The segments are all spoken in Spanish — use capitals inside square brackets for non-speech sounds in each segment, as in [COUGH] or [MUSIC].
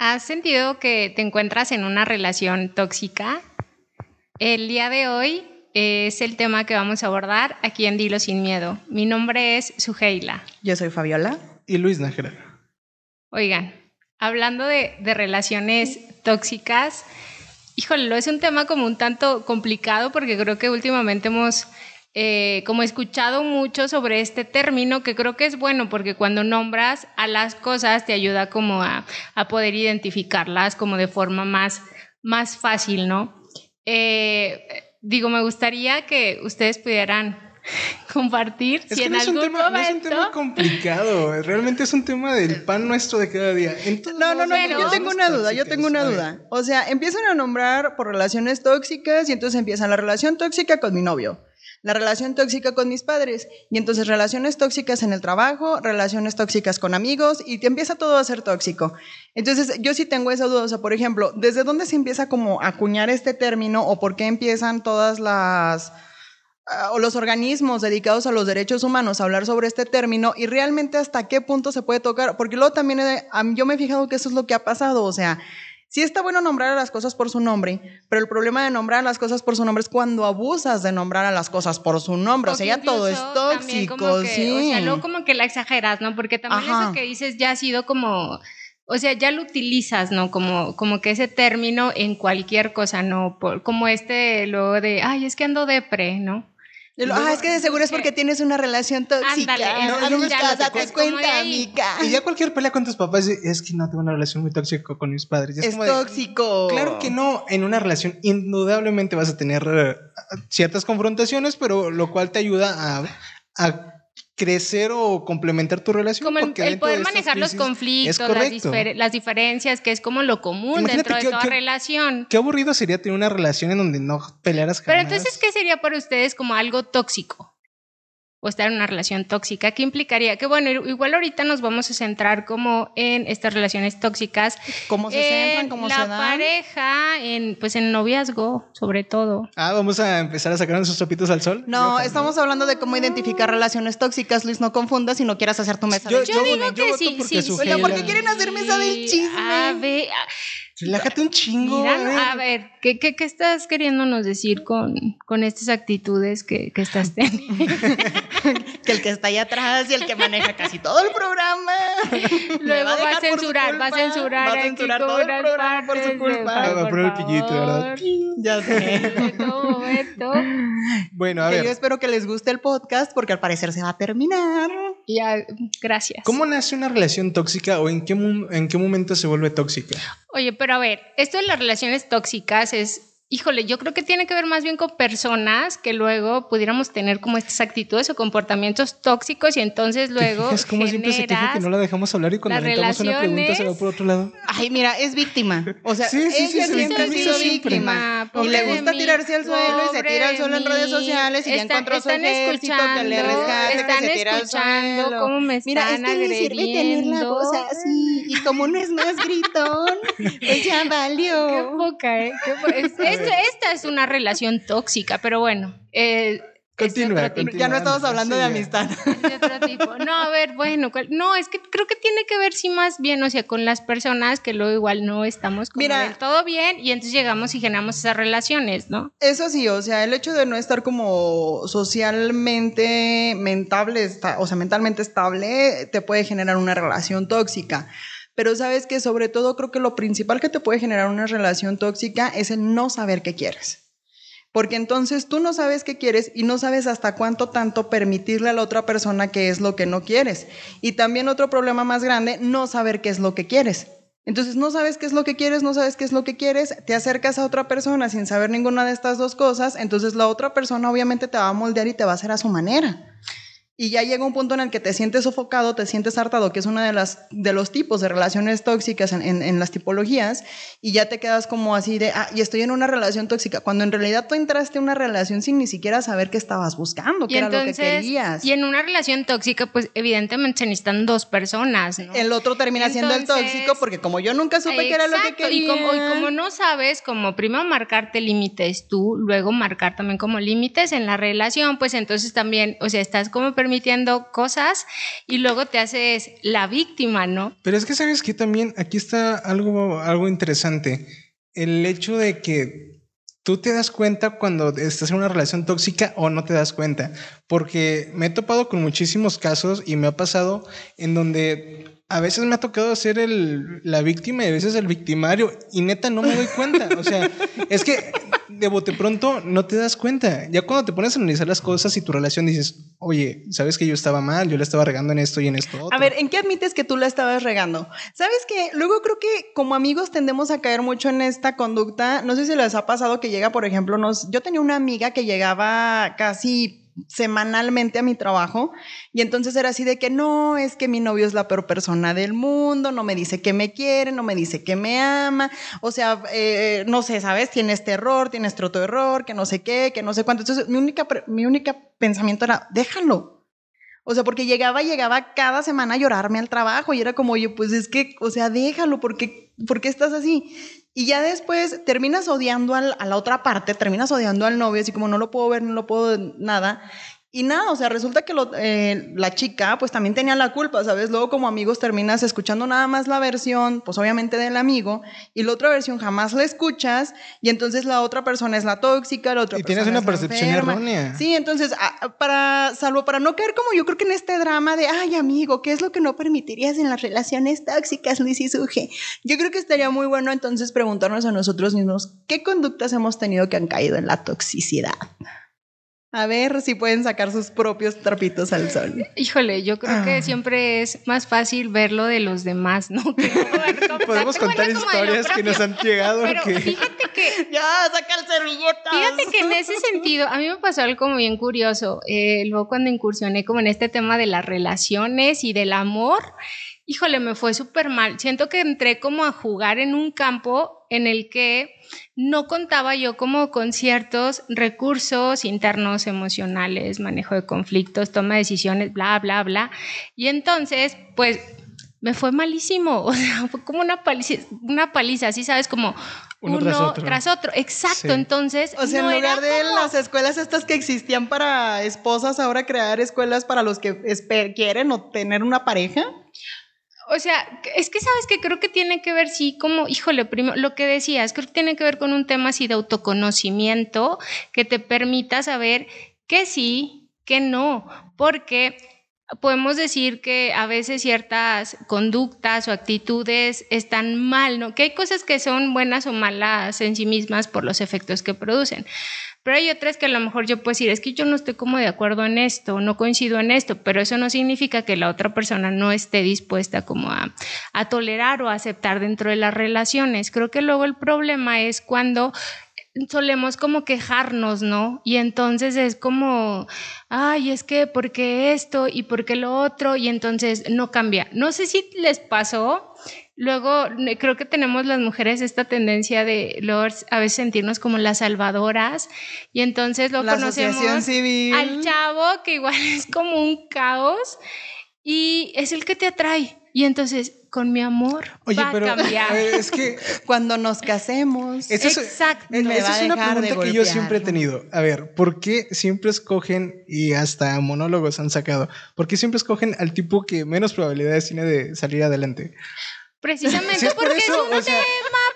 ¿Has sentido que te encuentras en una relación tóxica? El día de hoy es el tema que vamos a abordar aquí en Dilo Sin Miedo. Mi nombre es Suheila. Yo soy Fabiola. Y Luis Nájera. Oigan, hablando de, de relaciones tóxicas, híjole, lo es un tema como un tanto complicado porque creo que últimamente hemos eh, como escuchado mucho sobre este término que creo que es bueno porque cuando nombras a las cosas te ayuda como a, a poder identificarlas como de forma más, más fácil, ¿no? Eh, digo, me gustaría que ustedes pudieran [LAUGHS] compartir es si en algún tema, momento... No es un tema complicado, realmente es un tema del pan nuestro de cada día. no, no, no, yo tengo una duda, yo tengo una duda. O sea, empiezan a nombrar por relaciones tóxicas y entonces empiezan la relación tóxica con mi novio la relación tóxica con mis padres. Y entonces relaciones tóxicas en el trabajo, relaciones tóxicas con amigos y te empieza todo a ser tóxico. Entonces yo sí tengo esa duda, o sea, por ejemplo, ¿desde dónde se empieza como a acuñar este término o por qué empiezan todas las ah, o los organismos dedicados a los derechos humanos a hablar sobre este término y realmente hasta qué punto se puede tocar, porque luego también yo me he fijado que eso es lo que ha pasado, o sea, Sí está bueno nombrar a las cosas por su nombre, pero el problema de nombrar a las cosas por su nombre es cuando abusas de nombrar a las cosas por su nombre. O, sea, ya todo es tóxico, sí. O sea, luego como que la exageras, ¿no? Porque también eso que dices ya ha sido como... O sea, ya lo utilizas, ¿no? Como, como que ese término en cualquier cosa, ¿no? como este, luego de, ay, es que ando depre, ¿no? Ah, es que de seguro es porque tienes una relación tóxica. Ándale, no, no, date cuenta, amiga. Y ya cualquier pelea con tus papás es que no tengo una relación muy tóxica con mis padres. Es, tóxico. claro que no. En una relación indudablemente vas a tener eh, ciertas confrontaciones, pero lo cual te ayuda a, a crecer o complementar tu relación. Como el, poder manejar los conflictos, las, diferencias, que es como lo común dentro de toda relación. Qué aburrido sería tener una relación en donde no pelearas jamás. Pero entonces, ¿qué sería para ustedes como algo tóxico? O estar en una relación tóxica, ¿qué implicaría? Que bueno, igual ahorita nos vamos a centrar como en estas relaciones tóxicas. ¿Cómo se centran? ¿Cómo se dan? La pareja, en, pues en noviazgo, sobre todo. Ah, vamos a empezar a sacar esos trapitos al sol. No, estamos hablando de cómo identificar relaciones tóxicas, Luis, no confundas si no quieras hacer tu mesa yo, Yo, digo que sí, sí, sí. ¿por qué quieren hacer mesa del chisme? A ver... Relájate un chingo. a ver, ¿qué, qué, qué estás queriéndonos decir con, con estas actitudes que, que estás teniendo? [LAUGHS] que el que está ahí atrás y el que maneja casi todo el programa. [LAUGHS] Luego va, a censurar, va a censurar, va a censurar todo el programa por su culpa. Va a poner el pillito, ¿verdad? Ya sé. Beto, Beto. Bueno, a que ver. Yo espero que les guste el podcast porque al parecer se va a terminar. Ya, gracias. ¿Cómo nace una relación tóxica o en qué, en qué momento se vuelve tóxica? Oye, pero a ver, esto de las relaciones tóxicas es Híjole, yo creo que tiene que ver más bien con personas que luego pudiéramos tener como estas actitudes o comportamientos tóxicos y entonces luego. Es como siempre se queja que no la dejamos hablar y cuando le una pregunta se va por otro lado. Ay, mira, es víctima. O sea, ella siempre ha sido víctima. Y le gusta tirarse al suelo y se tira al suelo en redes sociales y ya encontró su ejército que le rescate, que se tira al suelo. Cómo me mira, es que le sirve tener la voz así y como no es más gritón, [LAUGHS] pues ya valió. Qué poca, ¿eh? Qué poca esta es una relación tóxica, pero bueno. Eh, continúa, Ya no estamos hablando de amistad. No, a ver, bueno, no, es que creo que tiene que ver sí más bien, o sea, con las personas que luego igual no estamos como Mira, todo bien y entonces llegamos y generamos esas relaciones, ¿no? Eso sí, o sea, el hecho de no estar como socialmente mentable, o sea, mentalmente estable, te puede generar una relación tóxica. Pero sabes que sobre todo creo que lo principal que te puede generar una relación tóxica es el no saber qué quieres. Porque entonces tú no sabes qué quieres y no sabes hasta cuánto tanto permitirle a la otra persona qué es lo que no quieres. Y también otro problema más grande, no saber qué es lo que quieres. Entonces no sabes qué es lo que quieres, no sabes qué es lo que quieres, te acercas a otra persona sin saber ninguna de estas dos cosas, entonces la otra persona obviamente te va a moldear y te va a hacer a su manera. Y ya llega un punto en el que te sientes sofocado, te sientes hartado, que es uno de, las, de los tipos de relaciones tóxicas en, en, las tipologías, y ya te quedas como así de, ah, y estoy en una relación tóxica, cuando en realidad tú entraste en una relación sin ni siquiera saber qué estabas buscando, qué era lo que querías. Y en una relación tóxica, pues evidentemente se necesitan dos personas, ¿no? El otro termina siendo el tóxico, porque como yo nunca supe qué era lo que quería. Y como, y como no sabes, como primero marcarte límites tú, luego marcar también como límites en la relación, pues entonces también, o sea, estás como permitiendo permitiendo cosas y luego te haces la víctima, ¿no? Pero es que sabes que también aquí está algo, algo interesante. El hecho de que tú te das cuenta cuando estás en una relación tóxica o no te das cuenta. Porque me he topado con muchísimos casos y me ha pasado en donde a veces me ha tocado ser el, la víctima y a veces el victimario y neta no me doy cuenta. O sea, [LAUGHS] es que de bote pronto no te das cuenta. Ya cuando te pones a analizar las cosas y tu relación dices, oye, sabes que yo estaba mal, yo le estaba regando en esto y en esto. Otro? A ver, ¿en qué admites que tú la estabas regando? Sabes que luego creo que como amigos tendemos a caer mucho en esta conducta. No sé si les ha pasado que llega, por ejemplo, nos, yo tenía una amiga que llegaba casi semanalmente a mi trabajo y entonces era así de que no, es que mi novio es la peor persona del mundo, no me dice que me quiere, no me dice que me ama, o sea, eh, no sé, ¿sabes? Tiene este error, tiene este otro error, que no sé qué, que no sé cuánto. Entonces mi única, mi única pensamiento era, déjalo. O sea, porque llegaba, llegaba cada semana a llorarme al trabajo y era como, oye, pues es que, o sea, déjalo, porque, ¿por qué estás así? Y ya después terminas odiando al, a la otra parte, terminas odiando al novio, así como no lo puedo ver, no lo puedo nada. Y nada, o sea, resulta que lo, eh, la chica pues también tenía la culpa, ¿sabes? Luego como amigos terminas escuchando nada más la versión, pues obviamente del amigo, y la otra versión jamás la escuchas, y entonces la otra persona es la tóxica, la otra y tienes una percepción errónea. Sí, entonces, para, salvo para no caer como yo creo que en este drama de, ay amigo, ¿qué es lo que no permitirías en las relaciones tóxicas, Luis y Suje? Yo creo que estaría muy bueno entonces preguntarnos a nosotros mismos, ¿qué conductas hemos tenido que han caído en la toxicidad? A ver si pueden sacar sus propios trapitos al sol. Híjole, yo creo que ah. siempre es más fácil verlo de los demás, ¿no? [LAUGHS] Podemos contar historias que nos han llegado. Pero fíjate que... [LAUGHS] ya, saca el servilleta. Fíjate que en ese sentido, a mí me pasó algo como bien curioso. Eh, luego cuando incursioné como en este tema de las relaciones y del amor, híjole, me fue súper mal. Siento que entré como a jugar en un campo en el que no contaba yo como con ciertos recursos internos, emocionales, manejo de conflictos, toma de decisiones, bla, bla, bla. Y entonces, pues me fue malísimo, [LAUGHS] o sea, fue como una paliza, una paliza, así sabes, como uno, tras, otro. Exacto, entonces. O sea, en lugar de las escuelas estas que existían para esposas, ahora crear escuelas para los que quieren o tener una pareja. O sea, es que sabes que creo que tiene que ver, sí, como, híjole, primo, lo que decías, creo que tiene que ver con un tema así de autoconocimiento que te permita saber que sí, que no, porque podemos decir que a veces ciertas conductas o actitudes están mal, ¿no? Que hay cosas que son buenas o malas en sí mismas por los efectos que producen. Pero hay otras que a lo mejor yo puedo decir, es que yo no estoy como de acuerdo en esto, no coincido en esto, pero eso no significa que la otra persona no esté dispuesta como a, a tolerar o a aceptar dentro de las relaciones. Creo que luego el problema es cuando solemos como quejarnos, ¿no? Y entonces es como, ay, es que, ¿por qué esto y por qué lo otro? Y entonces no cambia. No sé si les pasó Luego, creo que tenemos las mujeres esta tendencia de a veces sentirnos como las salvadoras y entonces lo conocemos civil. al chavo que igual [LAUGHS] es como un caos y es el que te atrae. Y entonces, con mi amor, va a cambiar. es que [LAUGHS] cuando nos casemos. Exacto. Es, esa es una pregunta que yo siempre he tenido. A ver, ¿por qué siempre escogen, y hasta monólogos han sacado, ¿por qué siempre escogen al tipo que menos probabilidades tiene de salir adelante? Precisamente [LAUGHS] porque es un tema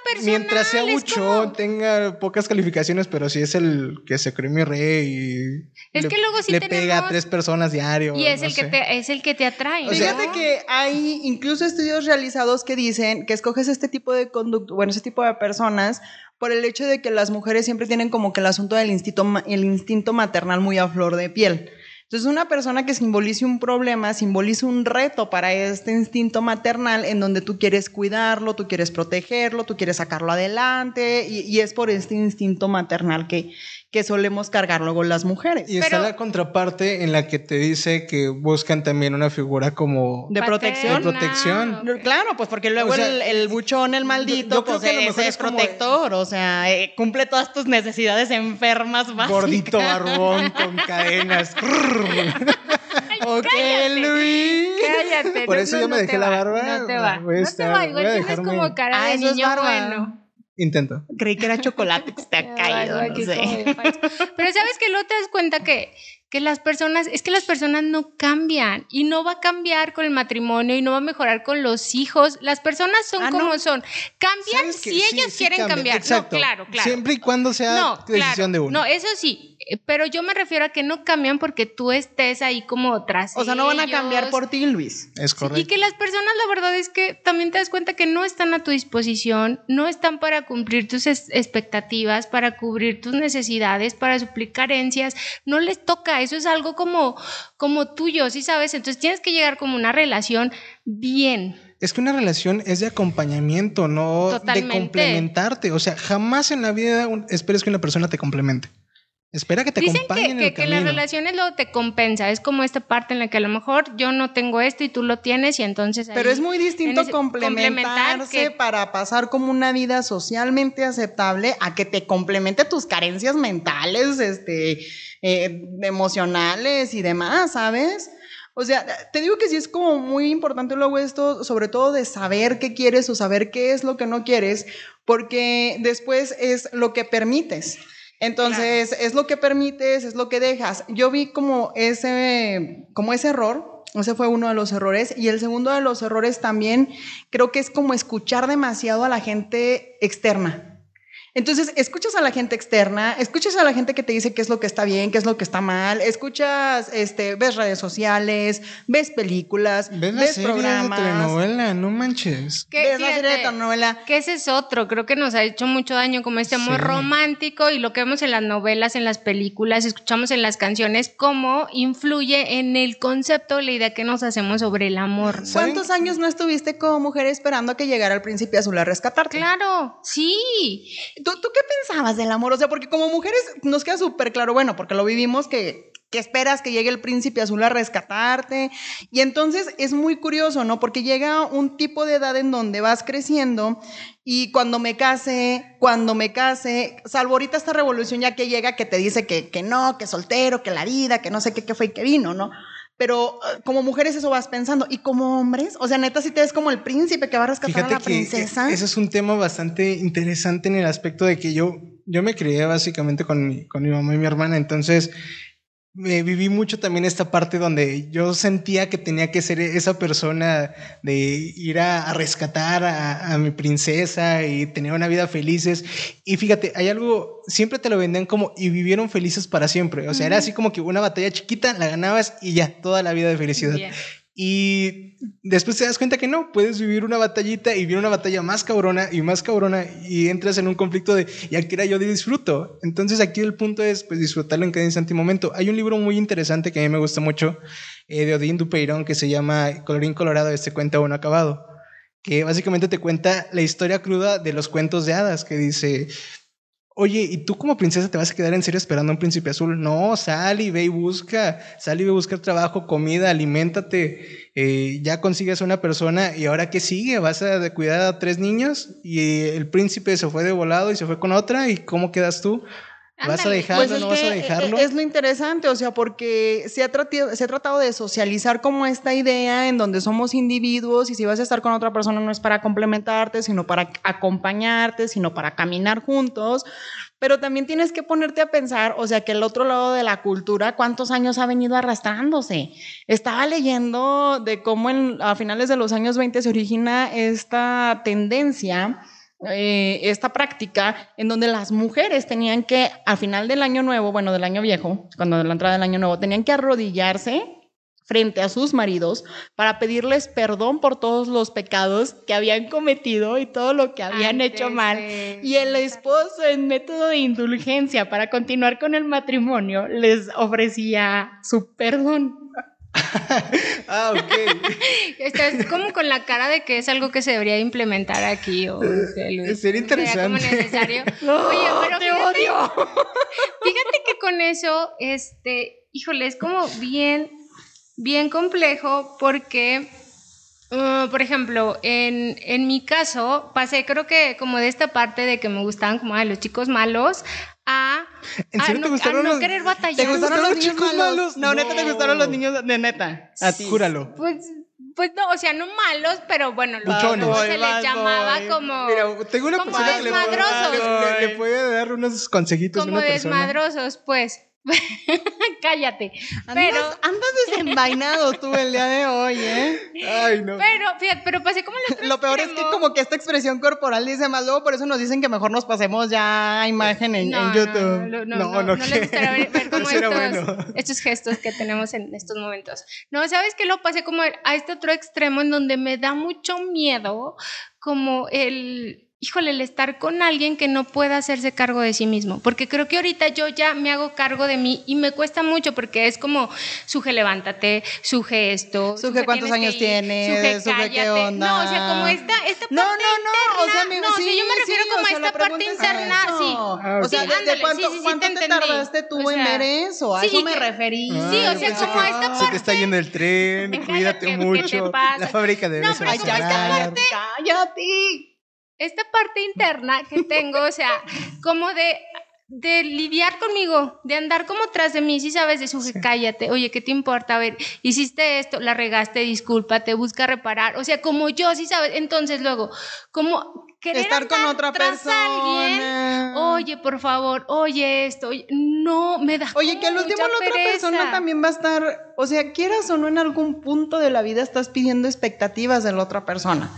personal. Mientras sea mucho, tenga pocas calificaciones, pero si es el que se cree mi rey y es le, que luego sí le pega a tres personas diario. Y es, el, que te, es el que te atrae. Fíjate que hay incluso estudios realizados que dicen que escoges este tipo de conducto, bueno, ese tipo de personas por el hecho de que las mujeres siempre tienen como que el asunto del instinto, el instinto maternal muy a flor de piel. Entonces, una persona que simbolice un problema, simboliza un reto para este instinto maternal en donde tú quieres cuidarlo, tú quieres protegerlo, tú quieres sacarlo adelante, y, es por este instinto maternal que, que solemos cargar luego las mujeres. Y está la contraparte en la que te dice que buscan también una figura como... De protección. De protección. Claro, pues porque luego el, buchón, el maldito, pues es, protector, o sea, eh, cumple todas tus necesidades enfermas básicas. Gordito [LAUGHS] barbón con cadenas. [LAUGHS] [LAUGHS] ok, Luis. Cállate. Por eso yo me dejé la barba. No te va. no te va, igual tienes como cara de niño bueno. Intento. Creí que era chocolate que está [LAUGHS] caído, no sé. [LAUGHS] Pero sabes que luego te das cuenta que, que las personas, es que las personas no cambian y no va a cambiar con el matrimonio y no va a mejorar con los hijos. Las personas son Ah, como ¿no? son. Cambian si Sí, ellos sí quieren cambia. cambiar. Exacto. No, claro, claro. Siempre y cuando sea no, decisión claro. de uno. No, eso sí, eh, pero yo me refiero a que no cambian porque tú estés ahí como tras O sea, no van a cambiar por ti, Luis. Es Sí, correcto. Y que las personas, la verdad es que también te das cuenta que no están a tu disposición, no están para cumplir tus expectativas, para cubrir tus necesidades, para suplir carencias, no les toca, eso es algo como, como tuyo, ¿sí sabes? Entonces tienes que llegar como una relación bien. Es que una relación es de acompañamiento, no Totalmente. de complementarte. O sea, jamás en la vida un- esperes que una persona te complemente. Espera que te Dicen acompañe que, en que, el que las relaciones luego te compensa, es como esta parte en la que a lo mejor yo no tengo esto y tú lo tienes y entonces... Pero ahí es muy distinto ese- complementarse que- para pasar como una vida socialmente aceptable a que te complemente tus carencias mentales, este, eh, emocionales y demás, ¿sabes? O sea, te digo que sí es como muy importante luego esto, sobre todo de saber qué quieres o saber qué es lo que no quieres, porque después es lo que permites. Entonces, es lo que permites, es lo que dejas. Yo vi como ese, como ese error, ese fue uno de los errores. Y el segundo de los errores también creo que es como escuchar demasiado a la gente externa. Entonces, escuchas a la gente externa, escuchas a la gente que te dice qué es lo que está bien, qué es lo que está mal, escuchas, este, ves redes sociales, ves películas, Ves ves, la serie programas, de telenovela, no manches. que, ves la serie de telenovela. Que ese es otro, creo que nos ha hecho mucho daño como este amor Sí. romántico y lo que vemos en las novelas, en las películas, escuchamos en las canciones, cómo influye en el concepto, la idea que nos hacemos sobre el amor. ¿Cuántos años no estuviste como mujer esperando a que llegara el príncipe azul a rescatarte? Claro, sí. ¿Tú, ¿Tú qué pensabas del amor? O sea, porque como mujeres nos queda súper claro, bueno, porque lo vivimos que, que esperas que llegue el príncipe azul a rescatarte. Y entonces es muy curioso, ¿no? Porque llega un tipo de edad en donde vas creciendo y cuando me case, cuando me case, salvo ahorita esta revolución ya que llega que te dice que, que no, que soltero, que la vida, que no sé qué, fue y que vino, ¿no? Pero eh, como mujeres eso vas pensando. Y como hombres, o sea, neta, si te ves como el príncipe que va a rescatar Fíjate a la que princesa. ese es un tema bastante interesante en el aspecto de que yo, yo me crié básicamente con mi, con mi mamá y mi hermana, entonces me viví mucho también esta parte donde yo sentía que tenía que ser esa persona de ir a, a rescatar a, a mi princesa y tener una vida felices. Y fíjate, hay algo, siempre te lo vendían como y vivieron felices para siempre. O sea, era así como que una batalla chiquita, la ganabas y ya, toda la vida de felicidad. Y después te das cuenta que no, puedes vivir una batallita y vivir una batalla más cabrona y más cabrona y entras en un conflicto de, y aquí era yo disfruto. Entonces aquí el punto es pues disfrutarlo en cada instante y momento. Hay un libro muy interesante que a mí me gusta mucho eh, de Odín Dupeirón que se llama Colorín Colorado, este cuenta uno acabado, que básicamente te cuenta la historia cruda de los cuentos de hadas, que dice... Oye, ¿y tú como princesa te vas a quedar en serio esperando a un príncipe azul? No, sal y ve y busca, sal y ve a buscar trabajo, comida, aliméntate, eh, ya consigues una persona y ahora qué sigue, vas a cuidar a tres niños y el príncipe se fue de volado y se fue con otra y ¿cómo quedas tú? ¿Vas a dejarlo, Pues es no vas a dejarlo? eh, Es lo interesante, o sea, porque se ha, tratado, se ha tratado de socializar como esta idea en donde somos individuos y si vas a estar con otra persona no es para complementarte, sino para acompañarte, sino para caminar juntos. Pero también tienes que ponerte a pensar, o sea, que el otro lado de la cultura, ¿cuántos años ha venido arrastrándose? Estaba leyendo de cómo en- a finales de los años 20 se origina esta tendencia eh, esta práctica en donde las mujeres tenían que, al final del año nuevo, bueno, del año viejo, cuando de la entrada del año nuevo, tenían que arrodillarse frente a sus maridos para pedirles perdón por todos los pecados que habían cometido y todo lo que habían Antes hecho mal. de- Y el esposo, en método de indulgencia para continuar con el matrimonio, les ofrecía su perdón. Ah, ok. Estás como con la cara de que es algo que se debería implementar aquí. O, sea, Sería como interesante. necesario. [LAUGHS] Oye, pero te fíjate, odio. fíjate que con eso, este, híjole, es como bien, bien complejo porque, uh, por ejemplo, en, en mi caso, pasé creo que como de esta parte de que me gustaban como ay, los chicos malos a, ¿En a serio no, te gustaron a no los- querer batallar. ¿Te gustaron los los niños chicos malos? malos? No, neta, ¿te gustaron los niños de neta? A ti. Júralo. Pues, pues no, o sea, no malos, pero bueno, lo- Buchones. como Bad se les llamaba como... Mira, tengo una como persona que le puede, le- le- puede dar unos consejitos a como persona. desmadrosos, pues. [LAUGHS] Cállate. Andas, Pero, andas desenvainado tú el día de hoy, ¿eh? Ay, no. pero, fíjate, pero pasé como otro Lo peor es que como que esta expresión corporal dice más, luego por eso nos dicen que mejor nos pasemos ya a imagen en, en YouTube. No, no, no, No, no, les gustaría ver, ver [LAUGHS] como estos, bueno. estos gestos que tenemos en estos momentos. No, ¿sabes qué? Lo pasé como a este otro extremo en donde me da mucho miedo como el... Híjole, el estar con alguien que no pueda hacerse cargo de sí mismo, porque creo que ahorita yo ya me hago cargo de mí y me cuesta mucho porque es como, suje, levántate, suje esto. Suje, ¿cuántos años ir, tienes? Suje, ¿qué cállate. onda? No, o sea, como esta, esta parte No, no, no, o sea, interna- mi- no, sí, sí, yo me refiero sí, como o a sea, esta parte interna, eso. sí. Ah, O sea, ok. ¿de- ¿de, ándale, cuánto, sí, sí, sí, cuánto te tardaste tú O en sea, ver eso? A sí, eso me referí. Sí, o sea, como que esta Se te está yendo el tren, cuídate ¿qué te mucho. La fábrica de No, bebés se pero a como esta parte- cállate. Esta parte interna que tengo, o sea, como de, de lidiar conmigo, de andar como tras de mí, si sabes, de suje, cállate, oye, ¿qué te importa? A ver, hiciste esto, la regaste, discúlpate, busca reparar, o sea, como yo, si sabes, entonces luego, como querer Estar con otra tras alguien, persona. oye, por favor, oye esto, oye, no, me da Oye, que al último la otra pereza. persona también va a estar, o sea, quieras o no, en algún punto de la vida estás pidiendo expectativas de la otra persona.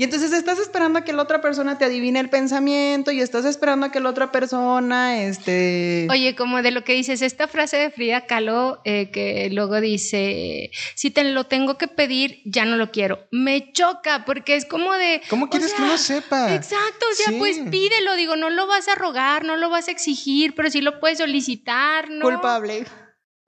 Y entonces estás esperando a que la otra persona te adivine el pensamiento y estás esperando a que la otra persona, este... Oye, como de lo que dices, esta frase de Frida Kahlo eh, que luego dice, si te lo tengo que pedir, ya no lo quiero. Me choca porque es como de... ¿Cómo quieres que uno sepa? Exacto, o sea, Sí. pues pídelo, digo, no lo vas a rogar, no lo vas a exigir, pero sí lo puedes solicitar, ¿no? Culpable.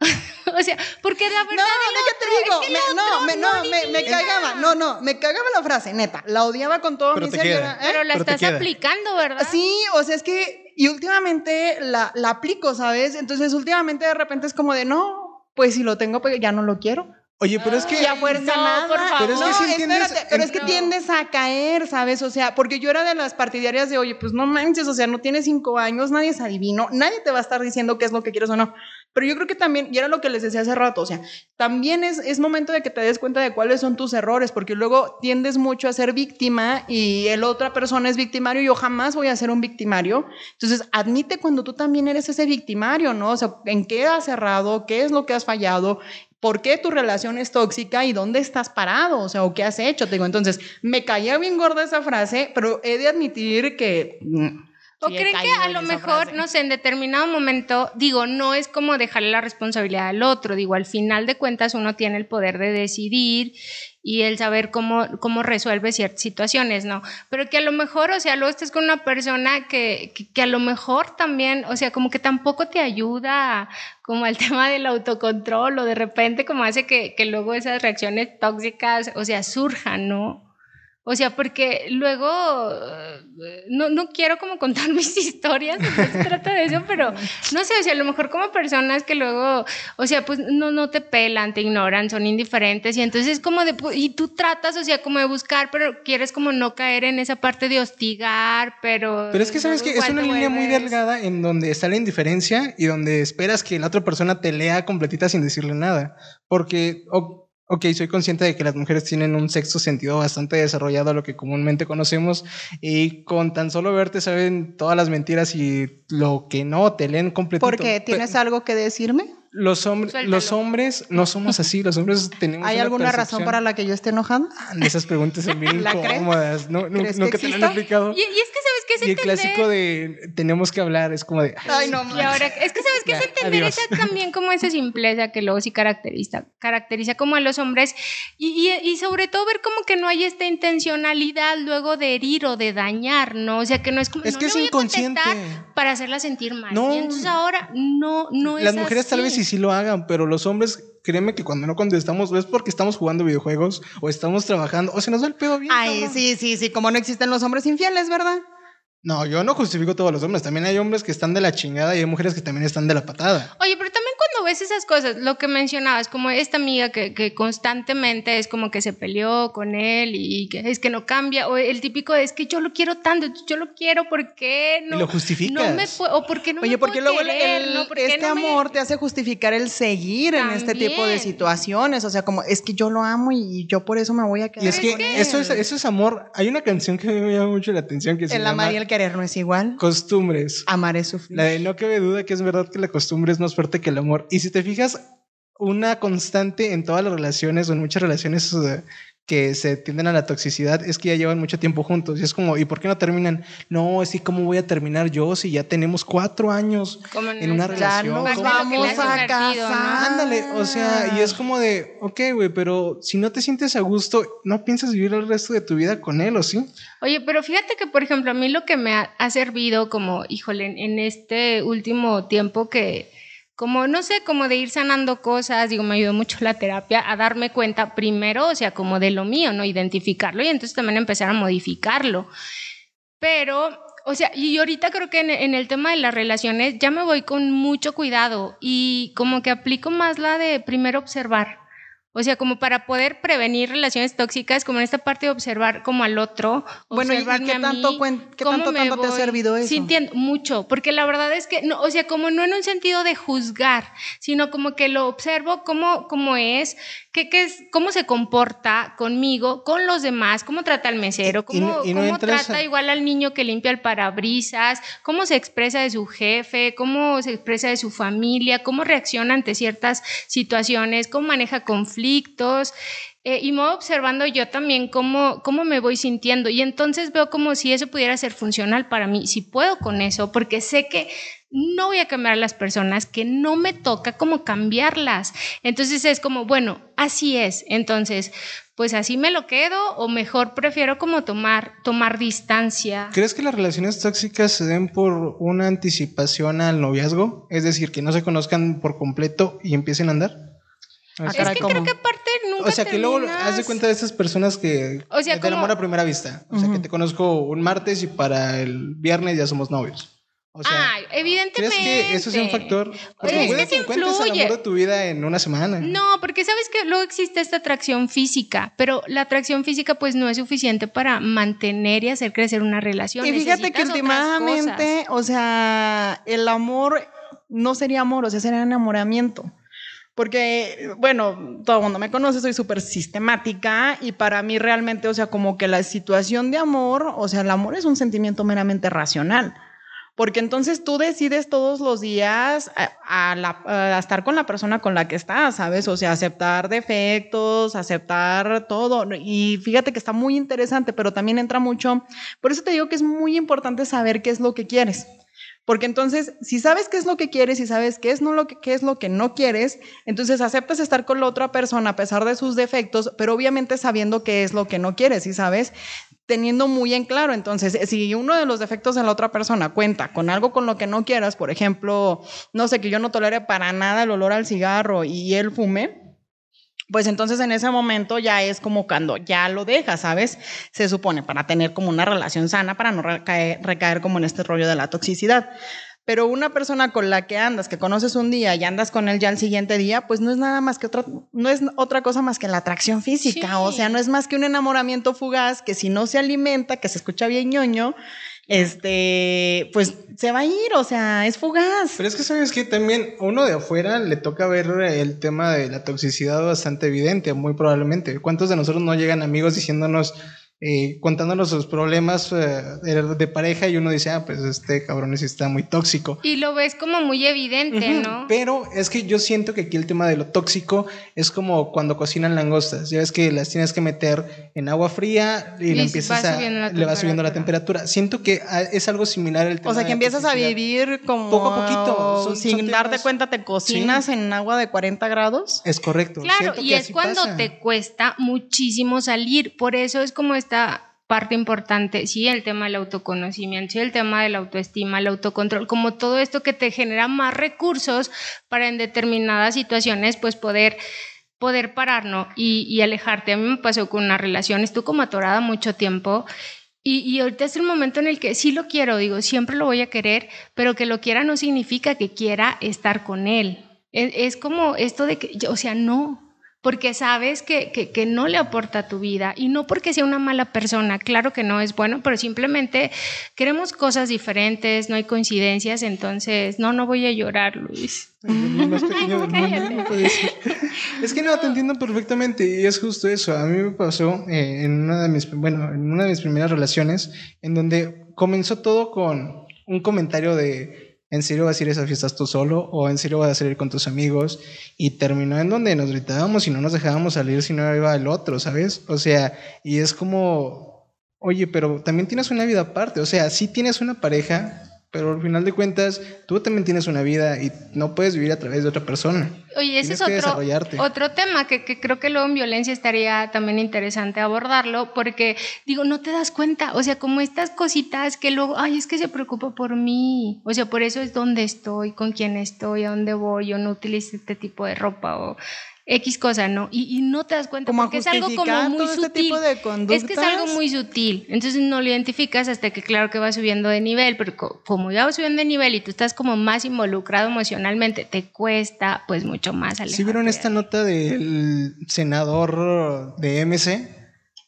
[LAUGHS] O sea, porque la No, verdad el déjate otro, digo, es que me- el no, me, no, me, cagaba, no, no, me cagaba la frase, neta, la odiaba con todo Pero mi te ser. ¿eh? Pero la Pero te estás aplicando, ¿verdad? Sí, o sea, es que, y últimamente la, la aplico, ¿sabes? Entonces, últimamente de repente es como de, no, pues si lo tengo, pues ya no lo quiero. Oye, pero es que... Y a fuerza no, nada. por favor. Pero es que no, si entiendes- espérate, pero es que No. tiendes a caer, ¿sabes? O sea, porque yo era de las partidarias de, oye, pues no manches, o sea, no tienes cinco años, nadie es adivino, nadie te va a estar diciendo qué es lo que quieres o no. Pero yo creo que también, y era lo que les decía hace rato, o sea, también es, es momento de que te des cuenta de cuáles son tus errores, porque luego tiendes mucho a ser víctima y el otra persona es victimario yo jamás voy a ser un victimario. Entonces, admite cuando tú también eres ese victimario, ¿no? O sea, en qué has errado, qué es lo que has fallado, por qué tu relación es tóxica y dónde estás parado, o sea, o qué has hecho. Te digo, entonces, me caía bien gorda esa frase, pero he de admitir que... ¿O sí creen que a lo mejor, frase. no sé, en determinado momento, digo, no es como dejarle la responsabilidad al otro, digo, al final de cuentas uno tiene el poder de decidir y el saber cómo, cómo resuelve ciertas situaciones, ¿no? Pero que a lo mejor, o sea, luego estás con una persona que, que, que a lo mejor también, o sea, como que tampoco te ayuda como al [LAUGHS] tema del autocontrol o de repente como hace que, que luego esas reacciones tóxicas, o sea, surjan, ¿no? O sea, porque luego eh, no, no quiero como contar [LAUGHS] mis historias, no se trata de eso, pero no sé, o sea, a lo mejor como personas que luego, o sea, pues no, no te pelan, te ignoran, son indiferentes y entonces como de, pu- y tú tratas, o sea, como de buscar, pero quieres como no caer en esa parte de hostigar, pero... Pero es que sabes que es una línea muy delgada en donde está la indiferencia y donde esperas que la otra persona te lea completita sin decirle nada. Porque, o- ok, soy consciente de que las mujeres tienen un sexto sentido bastante desarrollado a lo que comúnmente conocemos y con tan solo verte saben todas las mentiras y lo que no te leen completito. ¿Por qué? Pe- ¿Tienes algo que decirme? Los, hombres Suéltalo. los hombres no somos así, los hombres tenemos ¿Hay una alguna razón percepción- para la que yo esté enojada? Ah, Esas preguntas son [LAUGHS] bien incómodas. No, ¿Crees que nunca te lo han explicado. Y, y es que sabes que es Y el clásico de tenemos que hablar es como de... Ay, no, Y ahora, es que sabes que es entender esa [LAUGHS] también como esa simpleza que luego sí caracteriza, caracteriza como a los hombres y, y, y sobre todo ver como que no hay esta intencionalidad luego de herir o de dañar, ¿no? O sea, que no es como, Es no que es inconsciente. para hacerla sentir mal. No. Y entonces ahora no, no es Las mujeres tal vez así. sí lo hagan, pero los hombres, créeme que cuando no contestamos es porque estamos jugando videojuegos o estamos trabajando o se nos va el pedo bien. Ay, cabrón. sí, sí, sí, como no existen los hombres infieles, ¿verdad? No, yo no justifico todos los hombres. También hay hombres que están de la chingada y hay mujeres que también están de la patada. Oye, pero ves esas cosas, lo que mencionabas, como esta amiga que, que constantemente es como que se peleó con él y que es que no cambia, o el típico es que yo lo quiero tanto, yo lo quiero, ¿por qué no? Y lo justificas. No me puedo, o porque no Oye, me porque puedo luego el- querer, el- ¿no? ¿Por qué este no me- amor te hace justificar el seguir en este tipo de situaciones. O sea, como es que yo lo amo y yo por eso me voy a quedar. Y es que con él. eso es, eso es amor. Hay una canción que me llama mucho la atención que se El llama amar y el querer no es igual. Costumbres. Amar es sufrir. La de no cabe duda que es verdad que la costumbre es más fuerte que el amor. Y si te fijas, una constante en todas las relaciones o en muchas relaciones que se tienden a la toxicidad es que ya llevan mucho tiempo juntos. Y es como, ¿y por qué no terminan? No, es que ¿cómo voy a terminar yo si ya tenemos cuatro años Como en una relación? nos vamos a casar. Ándale, o sea, y es como de, ok, güey, pero si no te sientes a gusto, ¿no piensas vivir el resto de tu vida con él o sí? Oye, pero fíjate que, por ejemplo, a mí lo que me ha, ha servido como, híjole, en, en este último tiempo que, como, no sé, como de ir sanando cosas, digo, me ayudó mucho la terapia a darme cuenta primero, o sea, como de lo mío, ¿no? Identificarlo y entonces también empezar a modificarlo. Pero, o sea, y ahorita creo que en, en el tema de las relaciones ya me voy con mucho cuidado y como que aplico más la de primero observar. O sea, como para poder prevenir relaciones tóxicas, como en esta parte de observar como al otro. Bueno, ¿y- qué a tanto mí, cuen- qué tanto- te ha servido eso? Sintiendo mucho, porque la verdad es que, no, o sea, como no en un sentido de juzgar, sino como que lo observo cómo, cómo es, qué, qué es, cómo se comporta conmigo, con los demás, cómo trata al mesero, y cómo, y no cómo entras trata a- igual al niño que limpia el parabrisas, cómo se expresa de su jefe, cómo se expresa de su familia, cómo reacciona ante ciertas situaciones, cómo maneja conflictos. eh, y me voy observando yo también cómo, cómo me voy sintiendo. Y entonces veo como si eso pudiera ser funcional para mí, si puedo con eso, porque sé que no voy a cambiar a las personas, que no me toca como cambiarlas. Entonces es como, bueno, así es. Entonces, pues así me lo quedo o mejor prefiero como tomar, tomar distancia. ¿Crees que las relaciones tóxicas se den por una anticipación al noviazgo? Es decir, que no se conozcan por completo y empiecen a andar. Ah, Es que ¿cómo? creo que aparte nunca o sea, que luego haz de cuenta de estas personas que O sea, del como- amor a primera vista. O sea, que te conozco un martes y para el viernes ya somos novios. O sea, ah, evidentemente. ¿crees que eso es un factor? Porque es puede que que sí encuentres el influye. amor de tu vida en una semana. No, porque sabes que luego existe esta atracción física, pero la atracción física pues no es suficiente para mantener y hacer crecer una relación. Y fíjate que Necesitas últimamente, o sea, el amor no sería amor, o sea, sería enamoramiento. Porque, bueno, todo el mundo me conoce, soy súper sistemática y para mí realmente, o sea, como que la situación de amor, o sea, el amor es un sentimiento meramente racional. Porque entonces tú decides todos los días a, la- estar con la persona con la que estás, ¿sabes? O sea, aceptar defectos, aceptar todo. Y fíjate que está muy interesante, pero también entra mucho. Por eso te digo que es muy importante saber qué es lo que quieres. Porque entonces, si sabes qué es lo que quieres y sabes qué es, no lo que, es lo que no quieres, entonces aceptas estar con la otra persona a pesar de sus defectos, pero obviamente sabiendo qué es lo que no quieres, y sabes, teniendo muy en claro. Entonces, si uno de los defectos de la otra persona cuenta con algo con lo que no quieras, por ejemplo, no sé, que yo no tolere para nada el olor al cigarro y él fume, pues entonces en ese momento ya es como cuando ya lo dejas, ¿sabes? Se supone para tener como una relación sana, para no recaer como en este rollo de la toxicidad. Pero una persona con la que andas, que conoces un día y andas con él ya el siguiente día, pues no es nada más que otra, no es otra cosa más que la atracción física. Sí. O sea, no es más que un enamoramiento fugaz que si no se alimenta, que se escucha bien ñoño, este, pues se va a ir, o sea, es fugaz. Pero es que sabes que también uno de afuera le toca ver el tema de la toxicidad bastante evidente, muy probablemente. ¿Cuántos de nosotros no llegan amigos diciéndonos, eh, contándonos sus problemas eh, de, de pareja y uno dice, ah, pues este cabrón sí está muy tóxico? Y lo ves como muy evidente, ¿no? Pero es que yo siento que aquí el tema de lo tóxico es como cuando cocinan langostas. Ya ves que las tienes que meter en agua fría y, Y le empiezas va a, subiendo la le va subiendo la temperatura. Siento que ah, es algo similar el tema O sea, que empiezas a vivir como Poco a poquito, son- sin son darte temas- cuenta, te cocinas en agua de 40 grados. Es correcto. Claro, siento y que es así cuando pasa. te cuesta muchísimo salir. Por eso es como parte importante, sí, el tema del autoconocimiento, el tema de la autoestima, el autocontrol, como todo esto que te genera más recursos para en determinadas situaciones, pues poder poder parar, ¿no? Y, alejarte. A mí me pasó con una relación, estuve como atorada mucho tiempo y, y ahorita es el momento en el que sí lo quiero, digo, siempre lo voy a querer, pero que lo quiera no significa que quiera estar con él. Es, como esto de que, o sea, no, porque sabes que, que, no le aporta a tu vida y no porque sea una mala persona, claro que no es bueno, pero simplemente queremos cosas diferentes, no hay coincidencias, entonces no, no voy a llorar, Luis. es que no, te entiendo perfectamente y es justo eso. A mí me pasó eh, en una de mis, bueno, en una de mis primeras relaciones en donde comenzó todo con un comentario de ¿en serio vas a ir a esas fiestas tú solo? ¿O en serio vas a salir con tus amigos? Y terminó en donde nos gritábamos y no nos dejábamos salir si no iba el otro, ¿sabes? O sea, y es como, oye, pero también tienes una vida aparte, o sea, sí tienes una pareja, pero al final de cuentas, tú también tienes una vida y no puedes vivir a través de otra persona. Oye, ese es otro, otro tema que, que, creo que luego en violencia estaría también interesante abordarlo, porque digo, no te das cuenta, o sea, como estas cositas que luego, ay, es que se preocupa por mí, o sea, por eso es donde estoy, con quién estoy, a dónde voy, yo no utilizo este tipo de ropa, o X cosa, ¿no? Y, no te das cuenta porque es algo como muy este sutil. es que es algo muy sutil. Entonces no lo identificas hasta que claro que va subiendo de nivel, pero como ya va subiendo de nivel y tú estás como más involucrado emocionalmente, te cuesta pues mucho más alejarte. ¿Sí vieron esta nota del senador de MC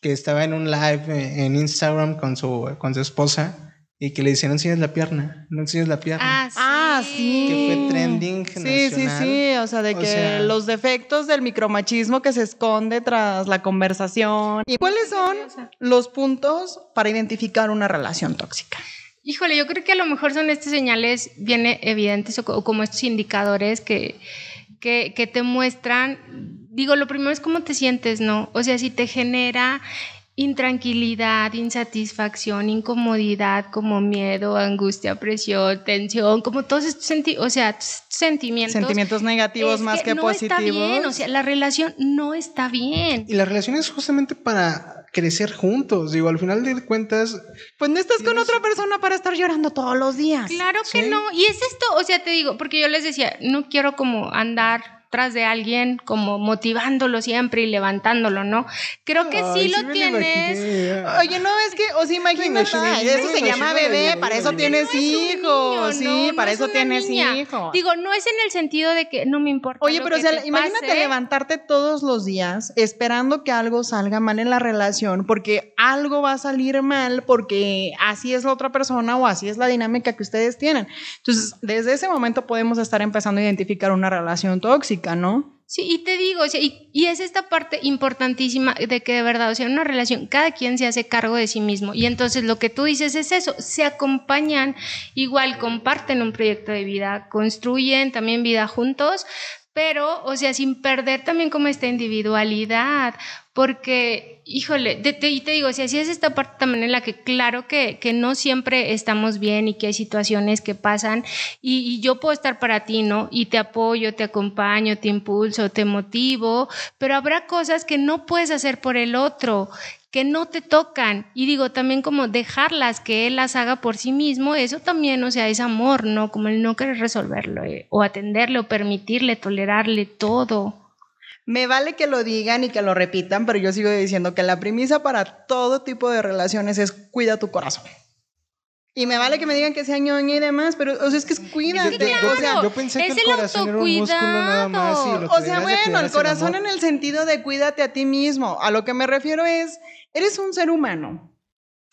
que estaba en un live en Instagram con su, con su esposa? Y que le decían, no enseñes la pierna, no enseñes la pierna. Ah, sí. Ah, que fue trending Sí, sí, sí. O sea, de que los defectos del micromachismo que se esconde tras la conversación. ¿Y cuáles son los puntos para identificar una relación tóxica? Híjole, yo creo que a lo mejor son estas señales bien evidentes o, como estos indicadores que, que, que te muestran. Digo, lo primero es cómo te sientes, ¿no? O sea, si te genera intranquilidad, insatisfacción, incomodidad, como miedo, angustia, presión, tensión, como todos estos o sea, sentimientos. Sentimientos negativos más que, no Está bien, o sea, la relación no está bien. Y la relación es justamente para crecer juntos. Digo, al final de cuentas. Pues no estás con otra persona para estar llorando todos los días. Claro que no. Y es esto, o sea, te digo, porque yo les decía, no quiero como andar de alguien como motivándolo siempre y levantándolo, ¿no? Creo que sí, lo tienes. Oye, no, es que, o sea, imagínate, eso se llama bebé, para eso tienes hijos, sí, para eso tienes hijos. Digo, no es en el sentido de que no me importa. Oye, pero o sea, imagínate levantarte todos los días esperando que algo salga mal en la relación, porque algo va a salir mal, porque así es la otra persona o así es la dinámica que ustedes tienen. Entonces, desde ese momento podemos estar empezando a identificar una relación tóxica. ¿No? Sí, y te digo, y, es esta parte importantísima de que de verdad, o sea, una relación, cada quien se hace cargo de sí mismo. Y entonces lo que tú dices es eso, se acompañan, igual comparten un proyecto de vida, construyen también vida juntos, pero, o sea, sin perder también como esta individualidad, porque, híjole, y te digo, si así es esta parte también en la que claro que, que no siempre estamos bien y que hay situaciones que pasan y, yo puedo estar para ti, ¿no? Y te apoyo, te acompaño, te impulso, te motivo, pero habrá cosas que no puedes hacer por el otro que no te tocan. Y digo, también como dejarlas, que él las haga por sí mismo, eso también, o sea, es amor, ¿no? Como el no querer resolverlo, eh, o atenderle, o permitirle, tolerarle todo. Me vale que lo digan y que lo repitan, pero yo sigo diciendo que la premisa para todo tipo de relaciones es cuida tu corazón. Y me vale que me digan que sea ñoña y demás, pero o sea, es que es cuida. yo pensé que el, corazón era un músculo nada más. o sea, bueno, el corazón en el sentido de cuídate a ti mismo. A lo que me refiero es, eres un ser humano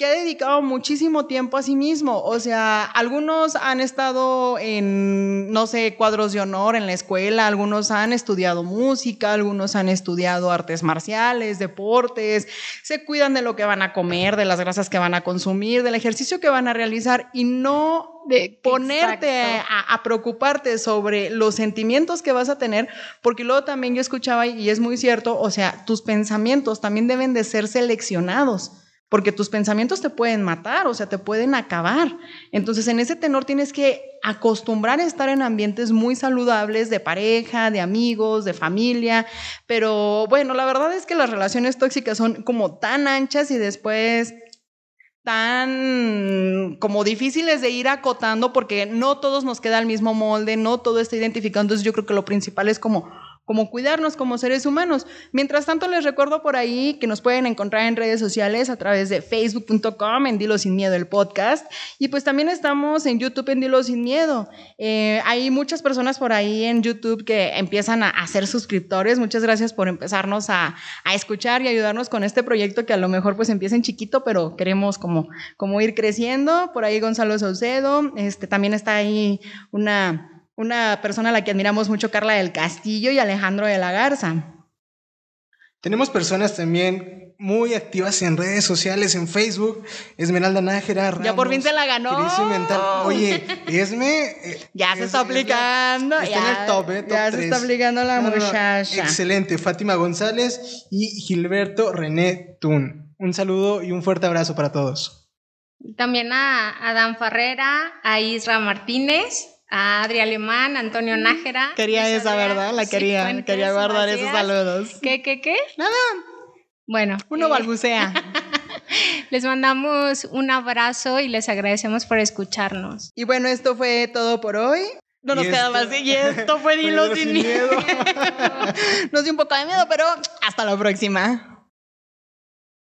que ha dedicado muchísimo tiempo a sí mismo. O sea, algunos han estado en, no sé, cuadros de honor en la escuela, algunos han estudiado música, algunos han estudiado artes marciales, deportes, se cuidan de lo que van a comer, de las grasas que van a consumir, del ejercicio que van a realizar y no de ponerte a, a, preocuparte sobre los sentimientos que vas a tener, porque luego también yo escuchaba y es muy cierto, o sea, tus pensamientos también deben de ser seleccionados porque tus pensamientos te pueden matar, o sea, te pueden acabar. Entonces, en ese tenor tienes que acostumbrar a estar en ambientes muy saludables de pareja, de amigos, de familia, pero bueno, la verdad es que las relaciones tóxicas son como tan anchas y después tan como difíciles de ir acotando porque no todos nos queda el mismo molde, no todo está identificado. Entonces yo creo que lo principal es como como cuidarnos como seres humanos. Mientras tanto, les recuerdo por ahí que nos pueden encontrar en redes sociales a través de facebook.com en Dilo Sin Miedo el podcast. Y pues también estamos en YouTube en Dilo Sin Miedo. Eh, hay muchas personas por ahí en YouTube que empiezan a, ser suscriptores. Muchas gracias por empezarnos a, a, escuchar y ayudarnos con este proyecto que a lo mejor pues empieza en chiquito, pero queremos como, como ir creciendo. Por ahí Gonzalo Saucedo, este, también está ahí una una persona a la que admiramos mucho, Carla del Castillo y Alejandro de la Garza. Tenemos personas también muy activas en redes sociales, en Facebook. Esmeralda Nájera. ya por fin se la ganó. Oye, Esme. Eh, ya se está aplicando. está en el top, ¿eh? ya se está aplicando la muchacha. excelente. Fátima González y Gilberto René Tun. Un saludo y un fuerte abrazo para todos. También a Adán Farrera, a Isra Martínez, a Adri Alemán, Antonio Nájera. Quería esa, ¿verdad? La quería, quería guardar esos saludos. ¿Qué, qué, qué? Nada. Bueno. Uno eh, balbucea. [LAUGHS] les mandamos un abrazo y les agradecemos por escucharnos. Y bueno, esto fue todo por hoy. No nos queda más. Y esto fue [LAUGHS] Dilo sin, miedo. [LAUGHS] nos dio un poco de miedo, pero hasta la próxima.